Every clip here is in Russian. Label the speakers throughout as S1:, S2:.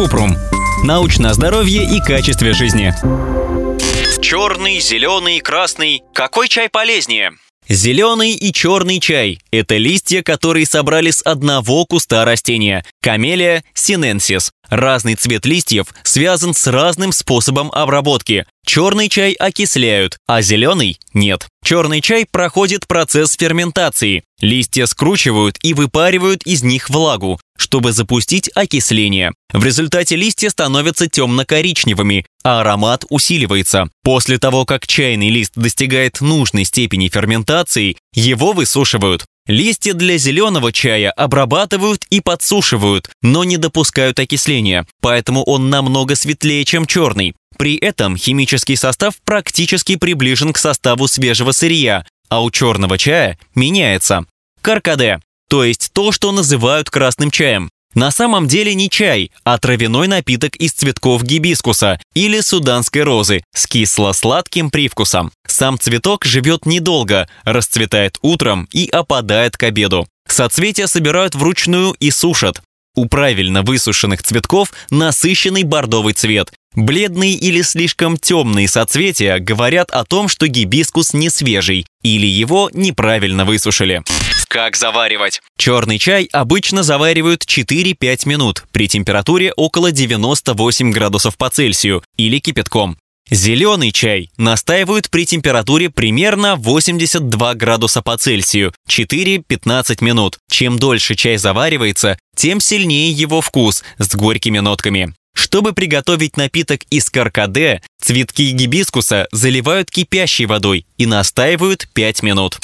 S1: Купрум. Научное здоровье и качестве жизни. Черный, зеленый, красный. Какой чай полезнее? Зеленый и черный чай – это листья, которые собрали с одного куста растения – камелия синенсис. Разный цвет листьев связан с разным способом обработки. Черный чай окисляют, а зеленый – нет. Черный чай проходит процесс ферментации. Листья скручивают и выпаривают из них влагу, чтобы запустить окисление. В результате листья становятся темно-коричневыми, а аромат усиливается. После того, как чайный лист достигает нужной степени ферментации, его высушивают. Листья для зеленого чая обрабатывают и подсушивают, но не допускают окисления, поэтому он намного светлее, чем черный. При этом химический состав практически приближен к составу свежего сырья, а у черного чая меняется. Каркаде, то есть то, что называют красным чаем. На самом деле не чай, а травяной напиток из цветков гибискуса или суданской розы с кисло-сладким привкусом. Сам цветок живет недолго, расцветает утром и опадает к обеду. Соцветия собирают вручную и сушат. У правильно высушенных цветков насыщенный бордовый цвет. Бледные или слишком темные соцветия говорят о том, что гибискус не свежий или его неправильно высушили. Как заваривать? Черный чай обычно заваривают 4-5 минут при температуре около 98 градусов по Цельсию или кипятком. Зеленый чай настаивают при температуре примерно 82 градуса по Цельсию 4-15 минут. Чем дольше чай заваривается, тем сильнее его вкус с горькими нотками. Чтобы приготовить напиток из каркаде, цветки гибискуса заливают кипящей водой и настаивают 5 минут.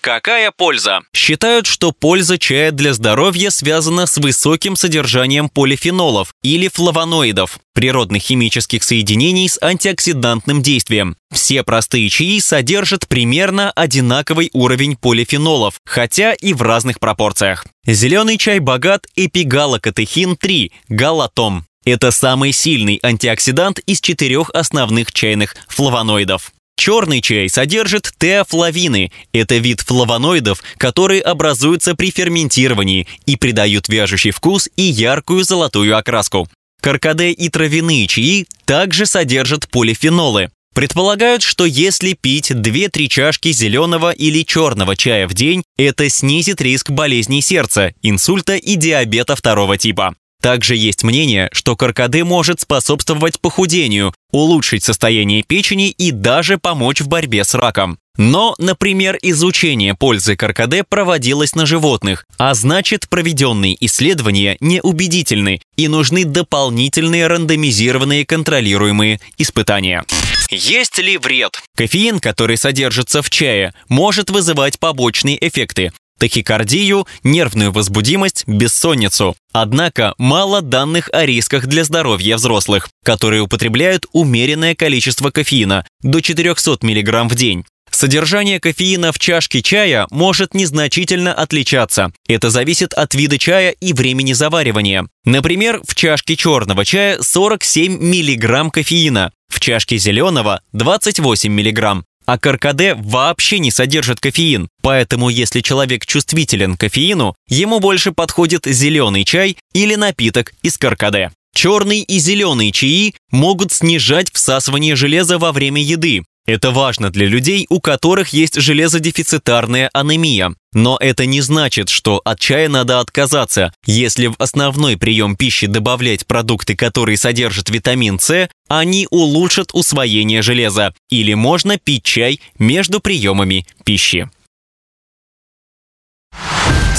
S1: Какая польза? Считают, что польза чая для здоровья связана с высоким содержанием полифенолов или флавоноидов, природных химических соединений с антиоксидантным действием. Все простые чаи содержат примерно одинаковый уровень полифенолов, хотя и в разных пропорциях. Зеленый чай богат эпигалокатехин-3, галатом. Это самый сильный антиоксидант из четырех основных чайных флавоноидов. Черный чай содержит теофлавины. Это вид флавоноидов, которые образуются при ферментировании и придают вяжущий вкус и яркую золотую окраску. Каркаде и травяные чаи также содержат полифенолы. Предполагают, что если пить 2-3 чашки зеленого или черного чая в день, это снизит риск болезней сердца, инсульта и диабета второго типа. Также есть мнение, что каркаде может способствовать похудению, улучшить состояние печени и даже помочь в борьбе с раком. Но, например, изучение пользы каркаде проводилось на животных, а значит проведенные исследования неубедительны и нужны дополнительные рандомизированные контролируемые испытания. Есть ли вред? Кофеин, который содержится в чае, может вызывать побочные эффекты, тахикардию, нервную возбудимость, бессонницу. Однако мало данных о рисках для здоровья взрослых, которые употребляют умеренное количество кофеина до 400 мг в день. Содержание кофеина в чашке чая может незначительно отличаться. Это зависит от вида чая и времени заваривания. Например, в чашке черного чая 47 мг кофеина, в чашке зеленого 28 мг а каркаде вообще не содержит кофеин. Поэтому если человек чувствителен к кофеину, ему больше подходит зеленый чай или напиток из каркаде. Черный и зеленый чаи могут снижать всасывание железа во время еды, это важно для людей, у которых есть железодефицитарная анемия. Но это не значит, что от чая надо отказаться. Если в основной прием пищи добавлять продукты, которые содержат витамин С, они улучшат усвоение железа. Или можно пить чай между приемами пищи.